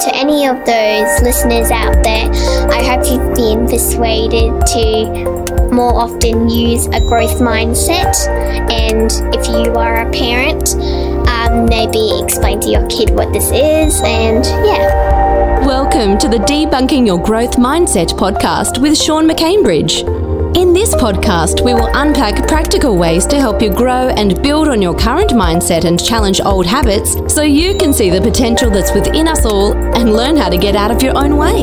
to any of those listeners out there, I hope you've been persuaded to more often use a growth mindset. And if you are a parent, um, maybe explain to your kid what this is. And yeah. Welcome to the Debunking Your Growth Mindset podcast with Shaun McCambridge. In this podcast, we will unpack practical ways to help you grow and build on your current mindset and challenge old habits so you can see the potential that's within us all and learn how to get out of your own way.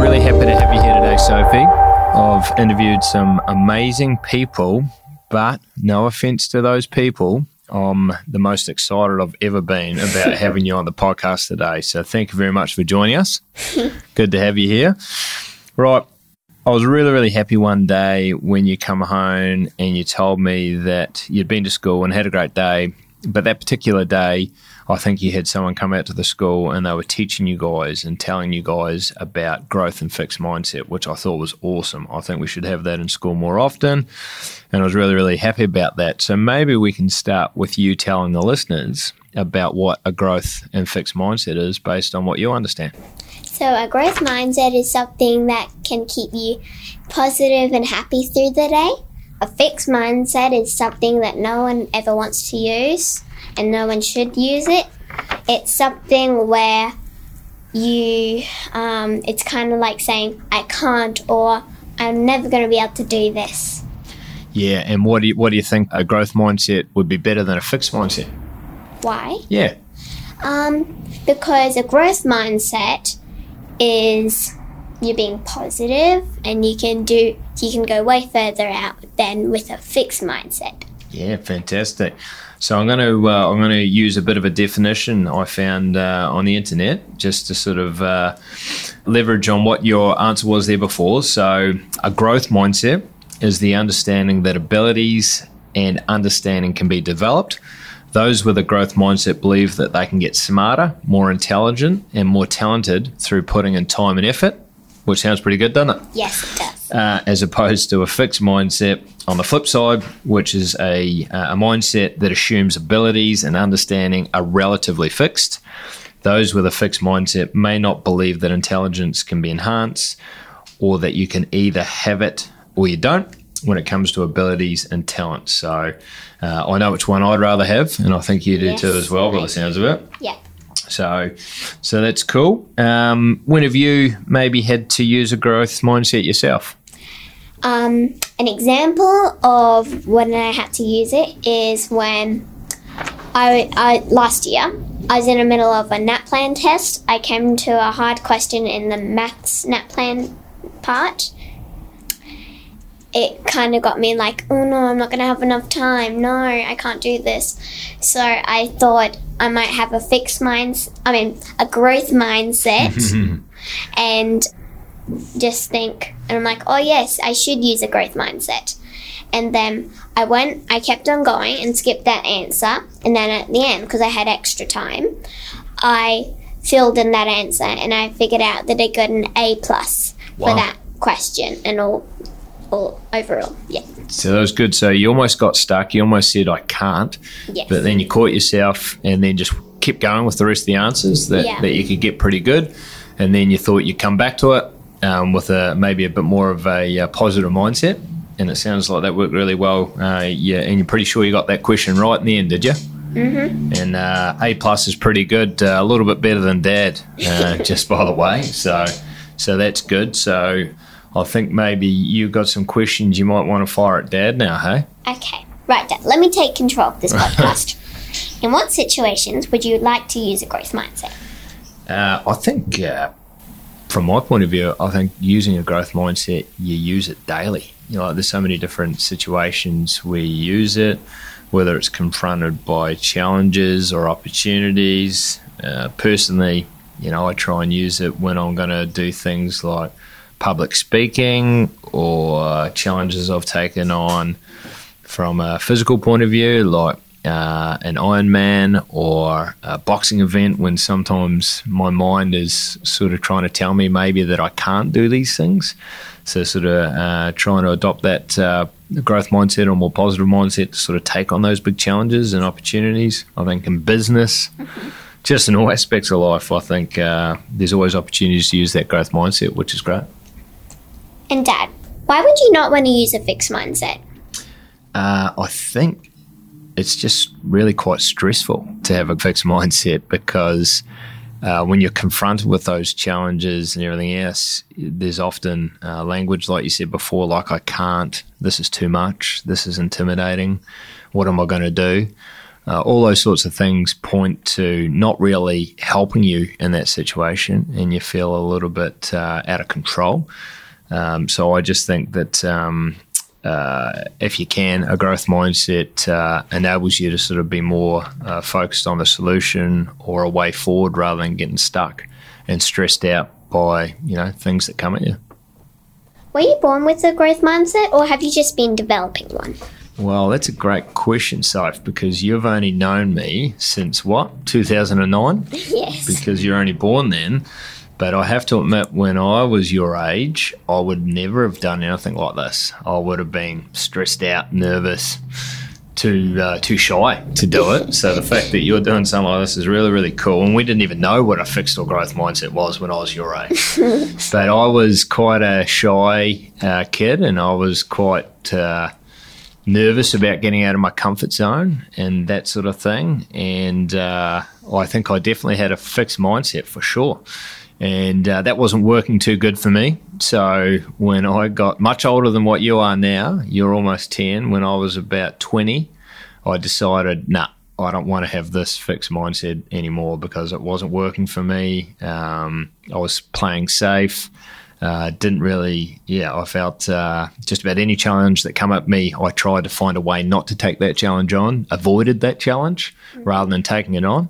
Really happy to have you here today, Sophie. I've interviewed some amazing people, but no offense to those people, I'm the most excited I've ever been about having you on the podcast today. So thank you very much for joining us. Good to have you here. Right. I was really, really happy one day when you come home and you told me that you'd been to school and had a great day. But that particular day, I think you had someone come out to the school and they were teaching you guys and telling you guys about growth and fixed mindset, which I thought was awesome. I think we should have that in school more often. And I was really, really happy about that. So maybe we can start with you telling the listeners about what a growth and fixed mindset is based on what you understand. So, a growth mindset is something that can keep you positive and happy through the day. A fixed mindset is something that no one ever wants to use and no one should use it. It's something where you, um, it's kind of like saying, I can't or I'm never going to be able to do this. Yeah, and what do you, what do you think a growth mindset would be better than a fixed mindset? Why? Yeah. Um, because a growth mindset is you're being positive and you can do you can go way further out than with a fixed mindset. Yeah, fantastic. So I'm going to uh, I'm going to use a bit of a definition I found uh, on the internet just to sort of uh, leverage on what your answer was there before. So a growth mindset is the understanding that abilities and understanding can be developed. Those with a growth mindset believe that they can get smarter, more intelligent, and more talented through putting in time and effort, which sounds pretty good, doesn't it? Yes, it does. Uh, as opposed to a fixed mindset on the flip side, which is a, uh, a mindset that assumes abilities and understanding are relatively fixed. Those with a fixed mindset may not believe that intelligence can be enhanced or that you can either have it or you don't when it comes to abilities and talent. So uh, I know which one I'd rather have, and I think you do Yes, too as well, by the sounds of it. Yeah. So, so that's cool. Um, when have you maybe had to use a growth mindset yourself? Um, an example of when I had to use it is when I, I last year I was in the middle of a NAPLAN test. I came to a hard question in the maths NAPLAN part. It kind of got me like, oh no, I'm not going to have enough time. No, I can't do this. So I thought I might have a fixed mind. I mean, a growth mindset, and just think, and I'm like, oh yes, I should use a growth mindset. And then I went, I kept on going and skipped that answer. And then at the end, because I had extra time, I filled in that answer and I figured out that I got an A plus Wow. for that question and all, all overall. Yeah. So that was good. So you almost got stuck. You almost said, I can't. Yes. But then you caught yourself and then just kept going with the rest of the answers that, Yeah. that you could get pretty good. And then you thought you'd come back to it um, with a maybe a bit more of a, uh positive mindset. And it sounds like that worked really well. Uh, yeah, and you're pretty sure you got that question right in the end, did you? Mm-hmm. And uh, A plus is pretty good, uh, a little bit better than Dad, uh, just by the way. So, so that's good. So, I think maybe you got some questions you might want to fire at Dad now, hey? Okay. Right, Dad, let me take control of this podcast. In what situations would you like to use a growth mindset? Uh, I think, uh, from my point of view, I think using a growth mindset, you use it daily. You know, like there's so many different situations where you use it, whether it's confronted by challenges or opportunities. Uh, personally, you know, I try and use it when I'm going to do things like public speaking or challenges I've taken on from a physical point of view, like uh, an Ironman or a boxing event, when sometimes my mind is sort of trying to tell me maybe that I can't do these things. So, sort of uh, trying to adopt that uh, growth mindset or more positive mindset to sort of take on those big challenges and opportunities. I think in business, just in all aspects of life, I think uh, there's always opportunities to use that growth mindset, which is great. And Dad, why would you not want to use a fixed mindset? Uh, I think it's just really quite stressful to have a fixed mindset because uh, when you're confronted with those challenges and everything else, there's often uh, language, like you said before, like, I can't, this is too much, this is intimidating, what am I going to do? Uh, all those sorts of things point to not really helping you in that situation, and you feel a little bit uh, out of control. Um, so I just think that um, uh, if you can, a growth mindset uh, enables you to sort of be more uh, focused on the solution or a way forward rather than getting stuck and stressed out by you know things that come at you. Were you born with a growth mindset, or have you just been developing one? Well, that's a great question, Soph, because you've only known me since what, 2009? yes. Because you're only born then. But I have to admit, when I was your age, I would never have done anything like this. I would have been stressed out, nervous, too uh, too shy to do it. So the fact that you're doing something like this is really really cool. And we didn't even know what a fixed or growth mindset was when I was your age. but I was quite a shy uh, kid, and I was quite. Uh, nervous about getting out of my comfort zone and that sort of thing. And uh, I think I definitely had a fixed mindset for sure. And uh, that wasn't working too good for me. So when I got much older than what you are now, you're almost 10, when I was about 20, I decided, nah, I don't want to have this fixed mindset anymore because it wasn't working for me. Um, I was playing safe uh, didn't really, yeah, I felt uh, just about any challenge that come at me, I tried to find a way not to take that challenge on, avoided that challenge mm-hmm. rather than taking it on.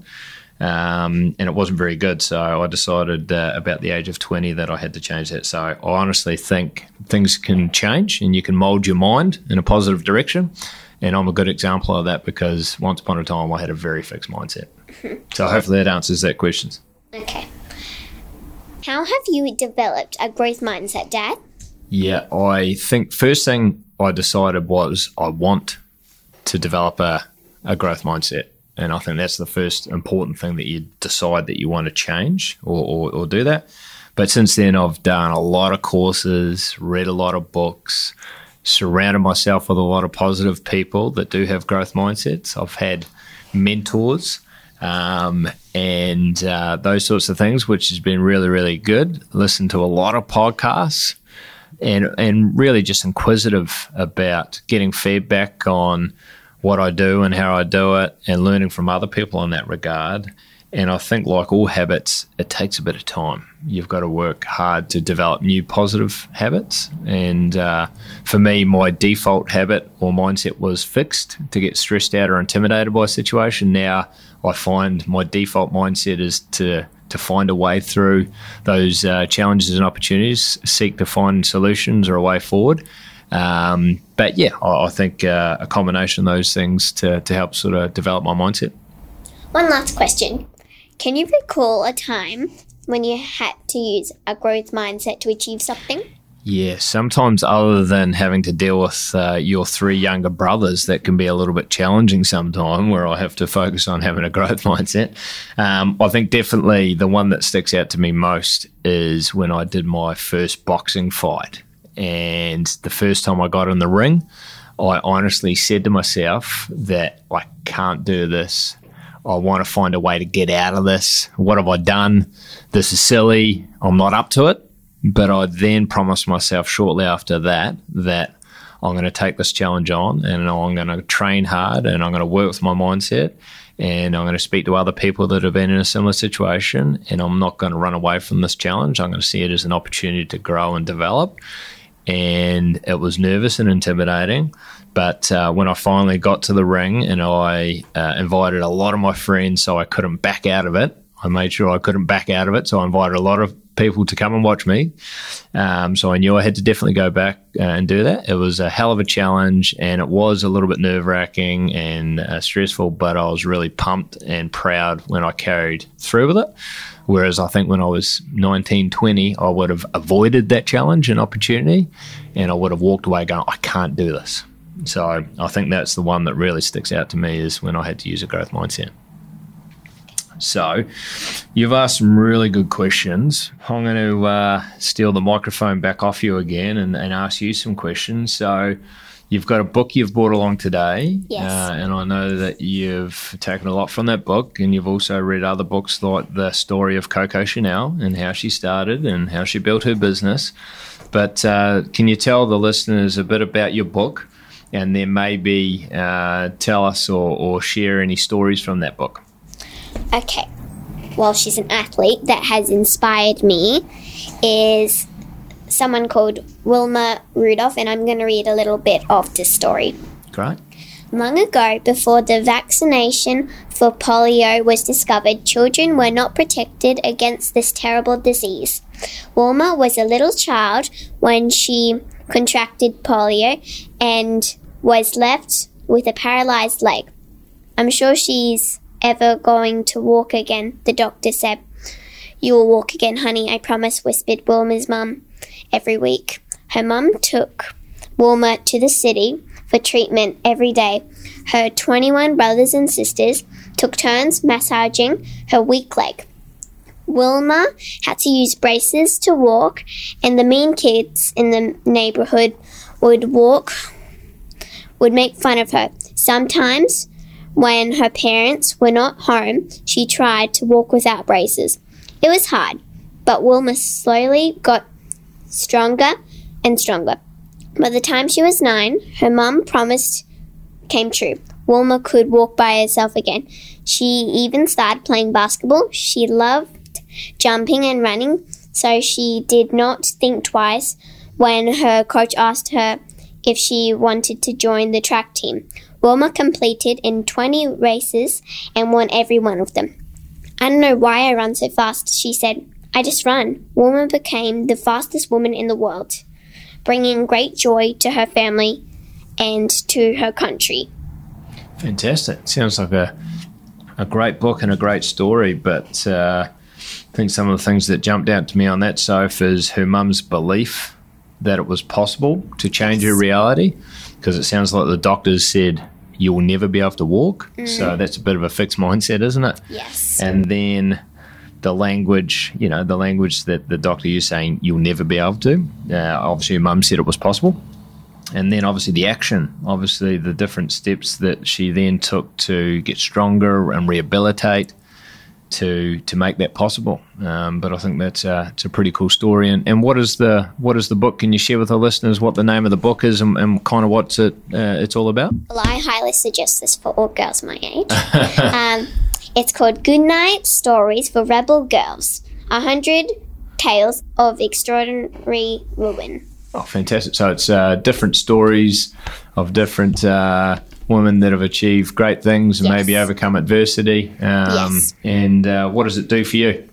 Um, and it wasn't very good. So I decided uh, about the age of 20 that I had to change that. So I honestly think things can change and you can mold your mind in a positive direction. And I'm a good example of that because once upon a time I had a very fixed mindset. so hopefully that answers that question. Okay. How have you developed a growth mindset, Dad? Yeah, I think first thing I decided was I want to develop a, a growth mindset. And I think that's the first important thing that you decide that you want to change or, or, or do that. But since then, I've done a lot of courses, read a lot of books, surrounded myself with a lot of positive people that do have growth mindsets. I've had mentors um, and uh, those sorts of things, which has been really, really good. Listen to a lot of podcasts and, and really just inquisitive about getting feedback on what I do and how I do it and learning from other people in that regard. And I think, like all habits, it takes a bit of time. You've got to work hard to develop new positive habits. And uh, for me, my default habit or mindset was fixed to get stressed out or intimidated by a situation. Now, I find my default mindset is to to find a way through those uh, challenges and opportunities, seek to find solutions or a way forward. Um, but yeah, I, I think uh, a combination of those things to, to help sort of develop my mindset. One last question. Can you recall a time when you had to use a growth mindset to achieve something? Yeah, sometimes other than having to deal with uh, your three younger brothers, that can be a little bit challenging sometimes where I have to focus on having a growth mindset. Um, I think definitely the one that sticks out to me most is when I did my first boxing fight. And the first time I got in the ring, I honestly said to myself that I can't do this I want to find a way to get out of this. What have I done? This is silly. I'm not up to it. But I then promised myself shortly after that that I'm going to take this challenge on and I'm going to train hard and I'm going to work with my mindset and I'm going to speak to other people that have been in a similar situation and I'm not going to run away from this challenge. I'm going to see it as an opportunity to grow and develop. And it was nervous and intimidating. But uh, when I finally got to the ring and I uh, invited a lot of my friends so I couldn't back out of it, I made sure I couldn't back out of it. So I invited a lot of people to come and watch me. Um, so I knew I had to definitely go back uh, and do that. It was a hell of a challenge and it was a little bit nerve wracking and uh, stressful, but I was really pumped and proud when I carried through with it. Whereas I think when I was 19, 20, I would have avoided that challenge and opportunity and I would have walked away going, I can't do this. So I think that's the one that really sticks out to me is when I had to use a growth mindset. So, you've asked some really good questions. I'm going to uh, steal the microphone back off you again and, and ask you some questions. So, You've got a book you've brought along today. Yes. Uh, and I know that you've taken a lot from that book, and you've also read other books like The Story of Coco Chanel and how she started and how she built her business. But uh, can you tell the listeners a bit about your book and then maybe uh, tell us or, or share any stories from that book? Okay. Well, she's an athlete that has inspired me is someone called Wilma Rudolph, and I'm going to read a little bit of the story. Great. Long ago, before the vaccination for polio was discovered, children were not protected against this terrible disease. Wilma was a little child when she contracted polio and was left with a paralyzed leg. I'm sure she's ever going to walk again, the doctor said. You will walk again, honey, I promise, whispered Wilma's mum every week. Her mum took Wilma to the city for treatment every day. Her 21 brothers and sisters took turns massaging her weak leg. Wilma had to use braces to walk, and the mean kids in the neighborhood would walk, would make fun of her. Sometimes, when her parents were not home, she tried to walk without braces. It was hard, but Wilma slowly got stronger and stronger. By the time she was nine, her mum promised came true. Wilma could walk by herself again. She even started playing basketball. She loved jumping and running, so she did not think twice when her coach asked her if she wanted to join the track team. Wilma completed in 20 races and won every one of them. I don't know why I run so fast, she said. I just run. Wilma became the fastest woman in the world, bringing great joy to her family and to her country. Fantastic. Sounds like a, a great book and a great story, but uh, I think some of the things that jumped out to me on that, Soph, is her mum's belief that it was possible to change her reality, because it sounds like the doctors said you will never be able to walk. So that's a bit of a fixed mindset, isn't it? Yes. and then the language, you know, the language that the doctor is saying you'll never be able to. Uh, obviously, your mum said it was possible. And then obviously the action, obviously the different steps that she then took to get stronger and rehabilitate to to make that possible. Um, but I think that's uh, it's a pretty cool story. And, and what is the what is the book? Can you share with our listeners what the name of the book is and, and kind of what's it uh, it's all about? Well, I highly suggest this for all girls my age. um, it's called Goodnight Stories for Rebel Girls. A hundred tales of extraordinary ruin. Oh, fantastic! So it's uh, different stories of different uh, women that have achieved great things and Yes. maybe overcome adversity. Um, Yes. And uh, what does it do for you?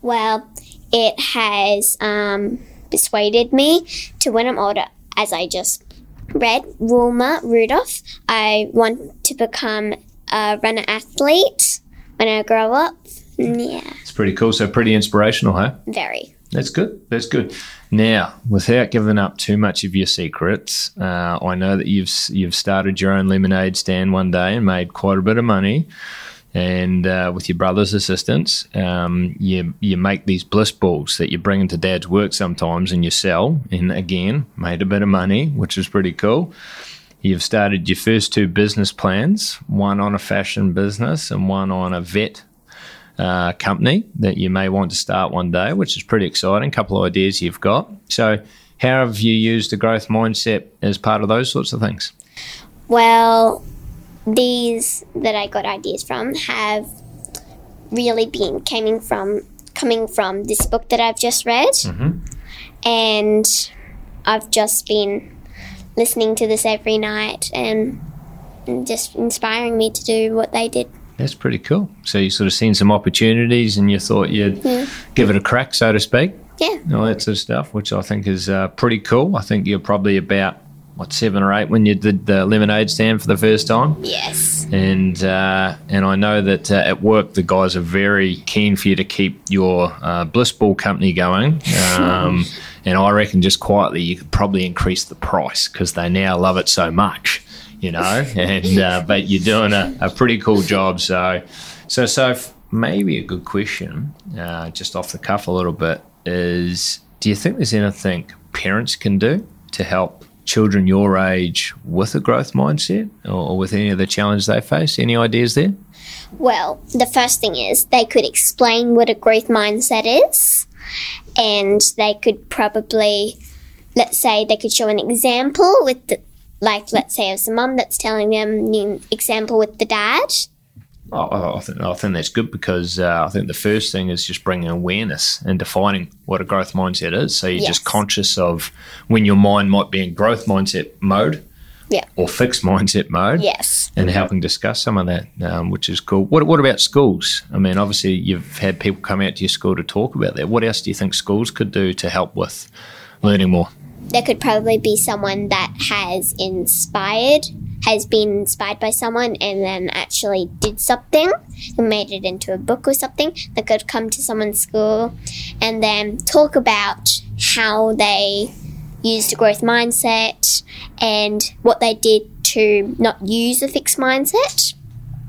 Well, it has um, persuaded me to when I'm older, as I just read Wilma Rudolph. I want to become a runner athlete when I grow up. Mm, Yeah, It's pretty cool. So pretty inspirational, huh? very. That's good. That's good. Now, without giving up too much of your secrets, uh, I know that you've you've started your own lemonade stand one day and made quite a bit of money. And uh, with your brother's assistance, um, you you make these bliss balls that you bring into dad's work sometimes, and you sell. And again, made a bit of money, which is pretty cool. You've started your first two business plans, one on a fashion business and one on a vet uh, company that you may want to start one day, which is pretty exciting. A couple of ideas you've got. So, how have you used the growth mindset as part of those sorts of things? Well, these that I got ideas from have really been coming from coming from this book that I've just read, and I've just been listening to this every night and and just inspiring me to do what they did. That's pretty cool. So, you sort of seen some opportunities and you thought you'd give it a crack, so to speak. Yeah, all that sort of stuff, which I think is uh, pretty cool. I think you're probably about what seven or eight when you did the lemonade stand for the first time, yes, and uh, and I know that uh, at work the guys are very keen for you to keep your uh, bliss ball company going. Um, and I reckon just quietly you could probably increase the price because they now love it so much, you know. And uh, but you're doing a, a pretty cool job. So so so maybe a good question, uh, just off the cuff a little bit, is do you think there's anything parents can do to help children your age with a growth mindset or, or with any of the challenges they face? Any ideas there? Well, the first thing is they could explain what a growth mindset is, and they could probably, let's say, they could show an example with the, like, let's say, it's a mum that's telling them an example with the dad. Oh, I think I think that's good because uh, I think the first thing is just bringing awareness and defining what a growth mindset is. So you're Yes. just conscious of when your mind might be in growth mindset mode, Yeah. or fixed mindset mode, Yes. and helping discuss some of that, um, which is cool. What What about schools? I mean, obviously you've had people come out to your school to talk about that. What else do you think schools could do to help with learning more? There could probably be someone that has inspired, has been inspired by someone and then actually did something and made it into a book or something that could come to someone's school and then talk about how they used a growth mindset and what they did to not use a fixed mindset.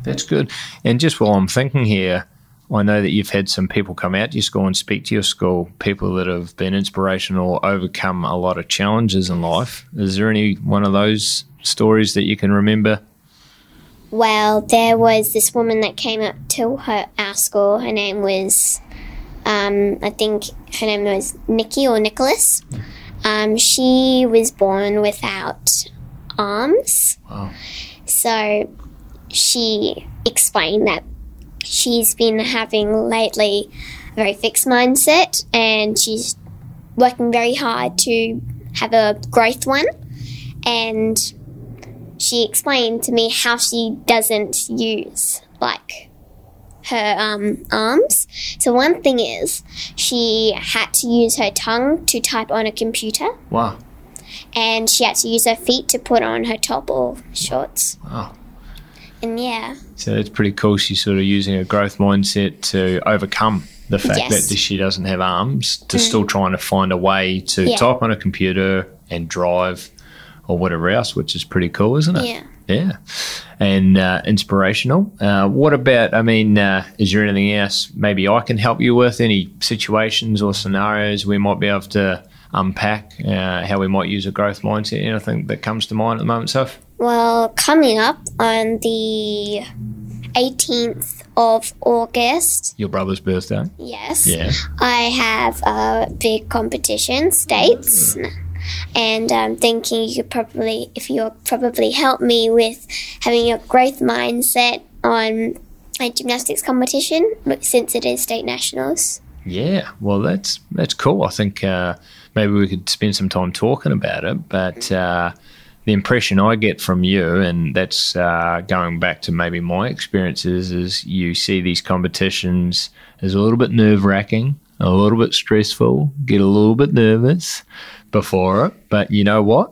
That's good. And just while I'm thinking here, I know that you've had some people come out to your school and speak to your school, people that have been inspirational, overcome a lot of challenges in life. Is there any one of those stories that you can remember? Well, there was this woman that came up to her our school. Her name was, um, I think her name was Nikki or Nicholas. Um, she was born without arms. Wow. So she explained that she's been having lately a very fixed mindset and she's working very hard to have a growth one. And she explained to me how she doesn't use like her um, arms. So one thing is she had to use her tongue to type on a computer, Wow. and she had to use her feet to put on her top or shorts. Wow. And yeah, So it's pretty cool. She's sort of using a growth mindset to overcome the fact Yes. that she doesn't have arms, to still trying to find a way to Yeah. type on a computer and drive or whatever else, which is pretty cool, isn't it? yeah. Yeah, and uh, inspirational. Uh, what about? I mean, uh, is there anything else maybe I can help you with? Any situations or scenarios we might be able to unpack uh, how we might use a growth mindset? Anything that comes to mind at the moment, Soph? Well, coming up on the 18th of August, Your brother's birthday. yes, Yeah. I have a big competition, states, and I'm thinking you could probably, if you'll probably help me with having a growth mindset on a gymnastics competition, since it is state nationals. Yeah, well, that's that's cool. I think uh, maybe we could spend some time talking about it. But uh, the impression I get from you, and that's uh, going back to maybe my experiences, is you see these competitions as a little bit nerve wracking, a little bit stressful, get a little bit nervous before it. But you know what?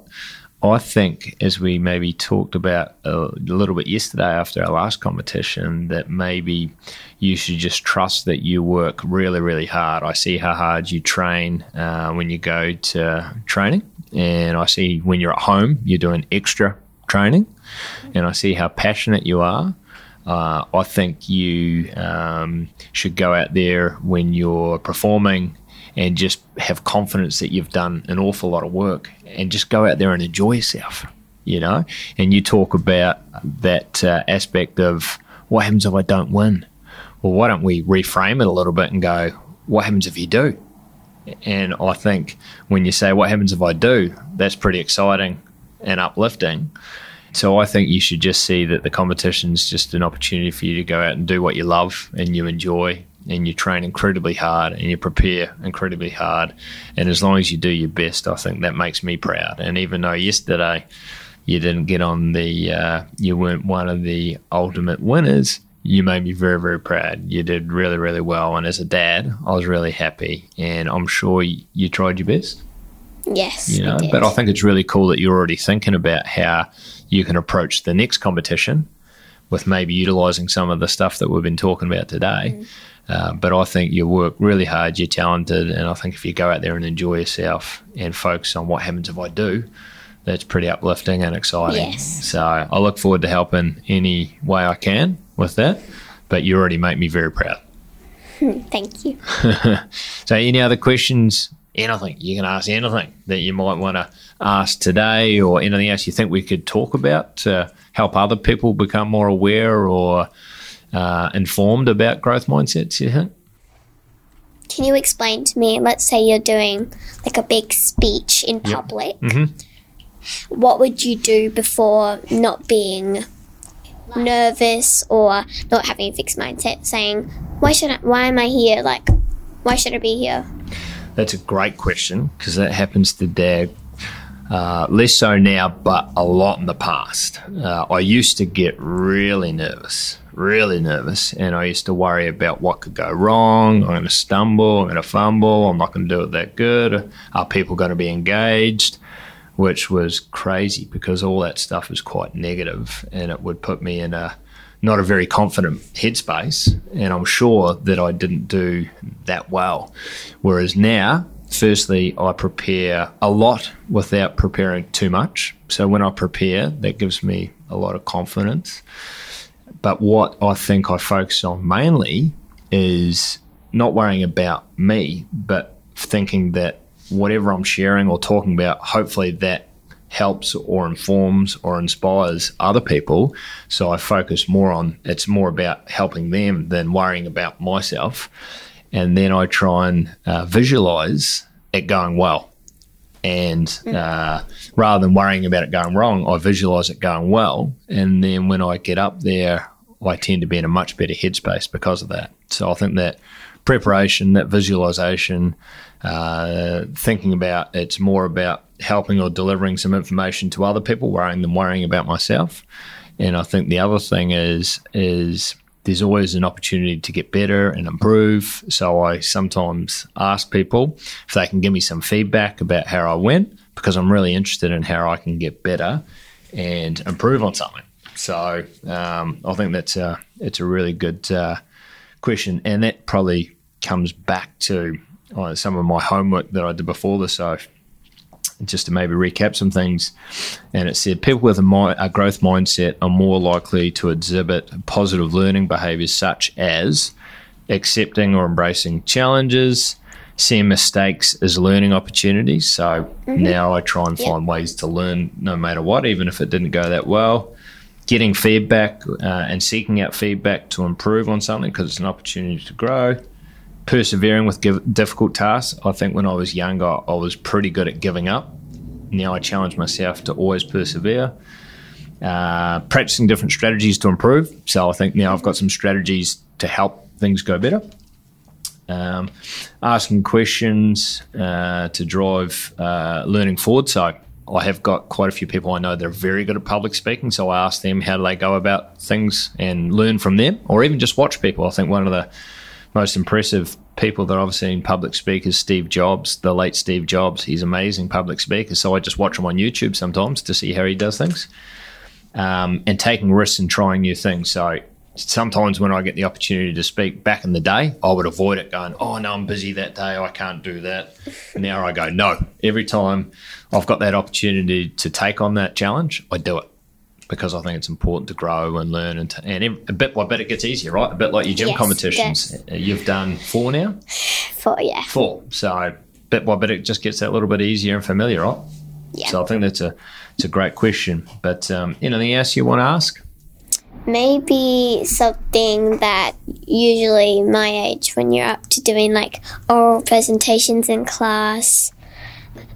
I think, as we maybe talked about a little bit yesterday after our last competition, that maybe you should just trust that you work really, really hard. I see how hard you train uh, when you go to training, and I see when you're at home, you're doing extra training, and I see how passionate you are. Uh, I think you um, should go out there when you're performing and just have confidence that you've done an awful lot of work and just go out there and enjoy yourself, you know? And you talk about that uh, aspect of what happens if I don't win? Well, why don't we reframe it a little bit and go, what happens if you do? And I think when you say, what happens if I do? That's pretty exciting and uplifting. So I think you should just see that the competition is just an opportunity for you to go out and do what you love and you enjoy and you train incredibly hard and you prepare incredibly hard. And as long as you do your best, I think that makes me proud. And even though yesterday you didn't get on the, uh, you weren't one of the ultimate winners, you made me very, very proud. You did really, really well. And as a dad, I was really happy. And I'm sure you, tried your best Yes, you I know. did. But I think it's really cool that you're already thinking about how you can approach the next competition with maybe utilizing some of the stuff that we've been talking about today. Uh, but I think you work really hard, you're talented, and I think if you go out there and enjoy yourself and focus on what happens if I do, that's pretty uplifting and exciting. Yes. So I look forward to helping any way I can with that. But you already make me very proud. Thank you. so, any other questions? Anything you can ask anything that you might want to ask today, or anything else you think we could talk about to help other people become more aware or uh, informed about growth mindsets. You think? Can you explain to me? Let's say you're doing like a big speech in public. Mhm. What would you do before not being nervous or not having a fixed mindset? Saying, "Why should I? Why am I here? Like, why should I be here?" That's a great question because that happens to Dad. Uh, less so now, but a lot in the past. Uh, I used to get really nervous, really nervous, and I used to worry about what could go wrong. I'm going to stumble, I'm going to fumble, I'm not going to do it that good. Are people going to be engaged? Which was crazy because all that stuff is quite negative, and it would put me in a not a very confident headspace, and I'm sure that I didn't do that well. Whereas now, firstly, I prepare a lot without preparing too much. So when I prepare, that gives me a lot of confidence. But what I think I focus on mainly is not worrying about me, but thinking that whatever I'm sharing or talking about, hopefully that helps or informs or inspires other people. So I focus more on it's more about helping them than worrying about myself. And then I try and uh, visualize it going well. And uh, rather than worrying about it going wrong, I visualize it going well. And then when I get up there, I tend to be in a much better headspace because of that. So I think that preparation, that visualization, uh, thinking about it's more about helping or delivering some information to other people, worrying than worrying about myself. And I think the other thing is is there's always an opportunity to get better and improve. So I sometimes ask people if they can give me some feedback about how I went because I'm really interested in how I can get better and improve on something. So um, I think that's a, it's a really good uh, question, and that probably comes back to uh, some of my homework that I did before this. So just to maybe recap some things, and it said people with a, mi- a growth mindset are more likely to exhibit positive learning behaviors such as accepting or embracing challenges, seeing mistakes as learning opportunities. So now I try and find ways to learn no matter what, even if it didn't go that well. Getting feedback uh, and seeking out feedback to improve on something because it's an opportunity to grow persevering with give, difficult tasks. I think when I was younger, I was pretty good at giving up. Now I challenge myself to always persevere. Uh, practicing different strategies to improve. So I think now I've got some strategies to help things go better. Um, asking questions uh, to drive uh, learning forward. So I have got quite a few people I know that are very good at public speaking. So I ask them how do they go about things and learn from them, or even just watch people. I think one of the most impressive people that I've seen public speakers, Steve Jobs, the late Steve Jobs. He's amazing public speaker. So I just watch him on YouTube sometimes to see how he does things. Um, and taking risks and trying new things. So sometimes when I get the opportunity to speak back in the day, I would avoid it going, oh, no, I'm busy that day. I can't do that. now I go, no. Every time I've got that opportunity to take on that challenge, I do it because I think it's important to grow and learn. And, to, and every, a bit by bit, it gets easier, right? A bit like your gym Yes, competitions. Uh, You've done four now? Four, yeah, Four. So bit by bit, it just gets that little bit easier and familiar, right? yeah. So I think that's a, it's a great question. But um, anything else you want to ask? Maybe something that usually my age, when you're up to doing like oral presentations in class,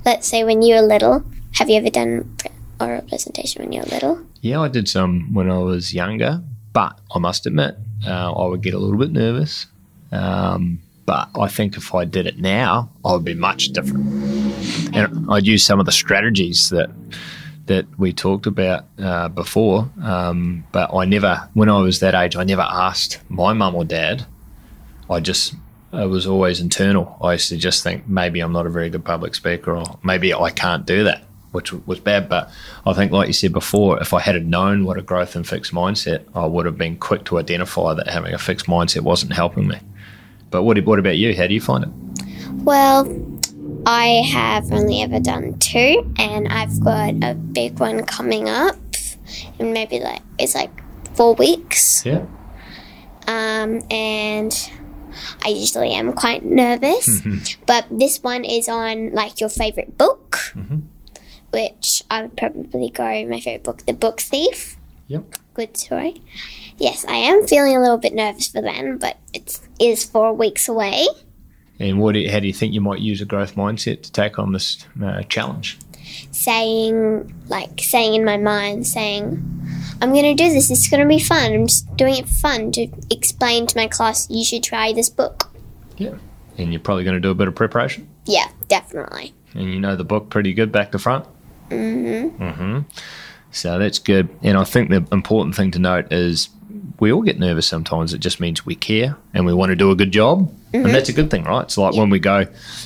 let's say when you were little, have you ever done oral presentation when you were little? Yeah, I did some when I was younger, but I must admit, uh, I would get a little bit nervous. Um, but I think if I did it now, I would be much different. And I'd use some of the strategies that that we talked about uh, before. Um, but I never, when I was that age, I never asked my mum or dad. I just it was always internal. I used to just think maybe I'm not a very good public speaker, or maybe I can't do that, which was bad. But I think, like you said before, if I had known what a growth and fixed mindset, I would have been quick to identify that having a fixed mindset wasn't helping me. But what, what about you? How do you find it? Well, I have only ever done two, and I've got a big one coming up, and maybe like it's like four weeks. Yeah. Um, and I usually am quite nervous. but this one is on like your favorite book, which I would probably go my favorite book, The Book Thief. Yep. Good story. Yes, I am feeling a little bit nervous for then, but it is four weeks away. And what? Do you, how do you think you might use a growth mindset to take on this uh, challenge? saying like saying in my mind saying i'm going to do this it's going to be fun i'm just doing it for fun to explain to my class you should try this book Yeah. And you're probably going to do a bit of preparation. yeah definitely and you know the book pretty good back to front. Mm-hmm. Mm-hmm. So that's good. And I think the important thing to note is we all get nervous sometimes. It just means we care and we want to do a good job. And that's a good thing, right? It's like when we go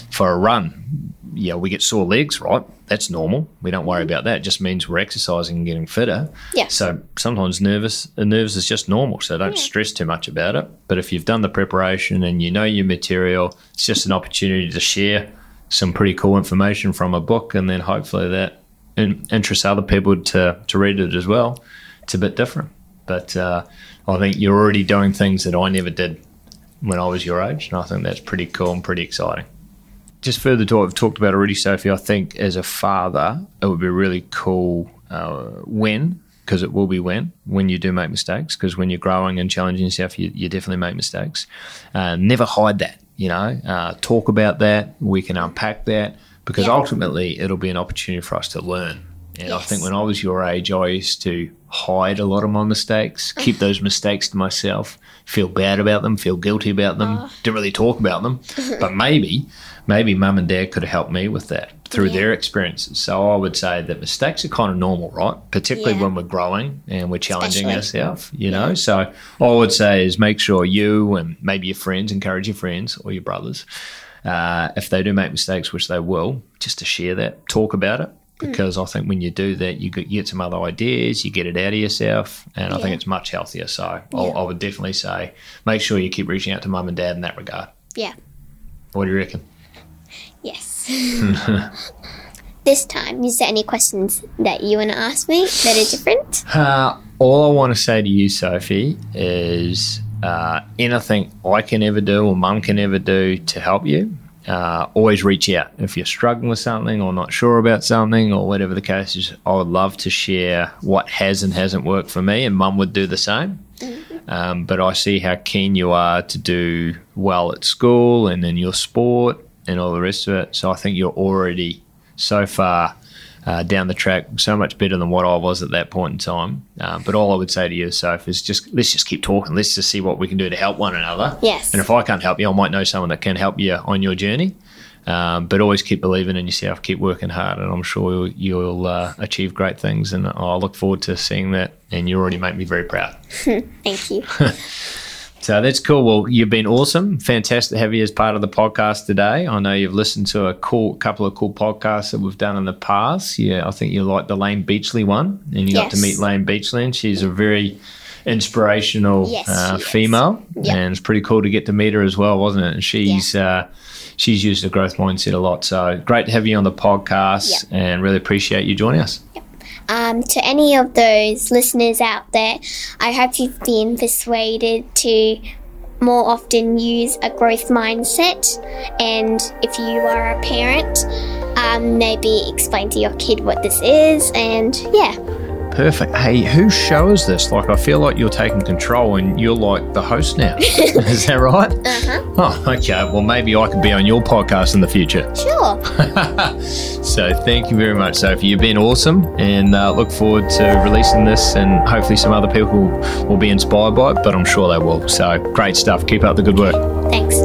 for a run, yeah, we get sore legs, right? That's normal. We don't worry about that. It just means we're exercising and getting fitter. Yeah. So sometimes nervous, uh, nerves is just normal. So don't stress too much about it. But if you've done the preparation and you know your material, it's just an opportunity to share some pretty cool information from a book, and then hopefully that in, interests other people to to read it as well. It's a bit different, but uh, I think you're already doing things that I never did when I was your age, and I think that's pretty cool and pretty exciting. Just further to what we've talked about already, Sophie, I think as a father, it would be really cool uh, when, because it will be when, when you do make mistakes, because when you're growing and challenging yourself, you, you definitely make mistakes. Uh, never hide that, you know, uh, talk about that. We can unpack that because Yeah. ultimately it'll be an opportunity for us to learn. And I think when I was your age, I used to hide a lot of my mistakes, keep those mistakes to myself, feel bad about them, feel guilty about them, ah. didn't really talk about them. but maybe, maybe mum and dad could have helped me with that through their experiences. So I would say that mistakes are kind of normal, right? Particularly Yeah. when we're growing and we're challenging Especially. ourselves, you know? So all I would say is make sure you and maybe your friends encourage your friends or your brothers uh, if they do make mistakes, which they will, just to share that, talk about it. Because I think when you do that, you get, you get some other ideas, you get it out of yourself, and I think it's much healthier. So I, I would definitely say make sure you keep reaching out to mum and dad in that regard. yeah What do you reckon? yes this time is there any questions that you want to ask me that are different Uh, all I want to say to you, Sophie, is uh, anything I can ever do or mum can ever do to help you, uh, always reach out. If you're struggling with something or not sure about something or whatever the case is, I would love to share what has and hasn't worked for me, and mum would do the same. Um, but I see how keen you are to do well at school and in your sport and all the rest of it. So I think you're already so far uh, down the track, so much better than what I was at that point in time. Um, but all I would say to you, Soph, is just let's just keep talking. Let's just see what we can do to help one another. Yes. And if I can't help you, I might know someone that can help you on your journey. Um, but always keep believing in yourself, keep working hard, and I'm sure you'll, you'll uh, achieve great things. And I look forward to seeing that. And you already make me very proud. thank you So that's cool. Well, you've been awesome. Fantastic to have you as part of the podcast today. I know you've listened to a cool couple of cool podcasts that we've done in the past. Yeah, I think you like the Layne Beachley one, and you got to meet Layne Beachley, and she's a very inspirational Yes, uh, female, Yeah. and it's pretty cool to get to meet her as well, wasn't it? And she's uh, she's used the growth mindset a lot. So great to have you on the podcast, and really appreciate you joining us. Um, to any of those listeners out there, I hope you've been persuaded to more often use a growth mindset. And if you are a parent, um, maybe explain to your kid what this is. And yeah, Perfect. Hey, whose show is this? Like, I feel like you're taking control and you're like the host now. is that right? uh-huh. Oh, okay. Well, maybe I could be on your podcast in the future. sure. So, thank you very much, Sophie. You've been awesome and uh, look forward to releasing this and hopefully some other people will be inspired by it, but I'm sure they will. So, great stuff. Keep up the good work. Thanks.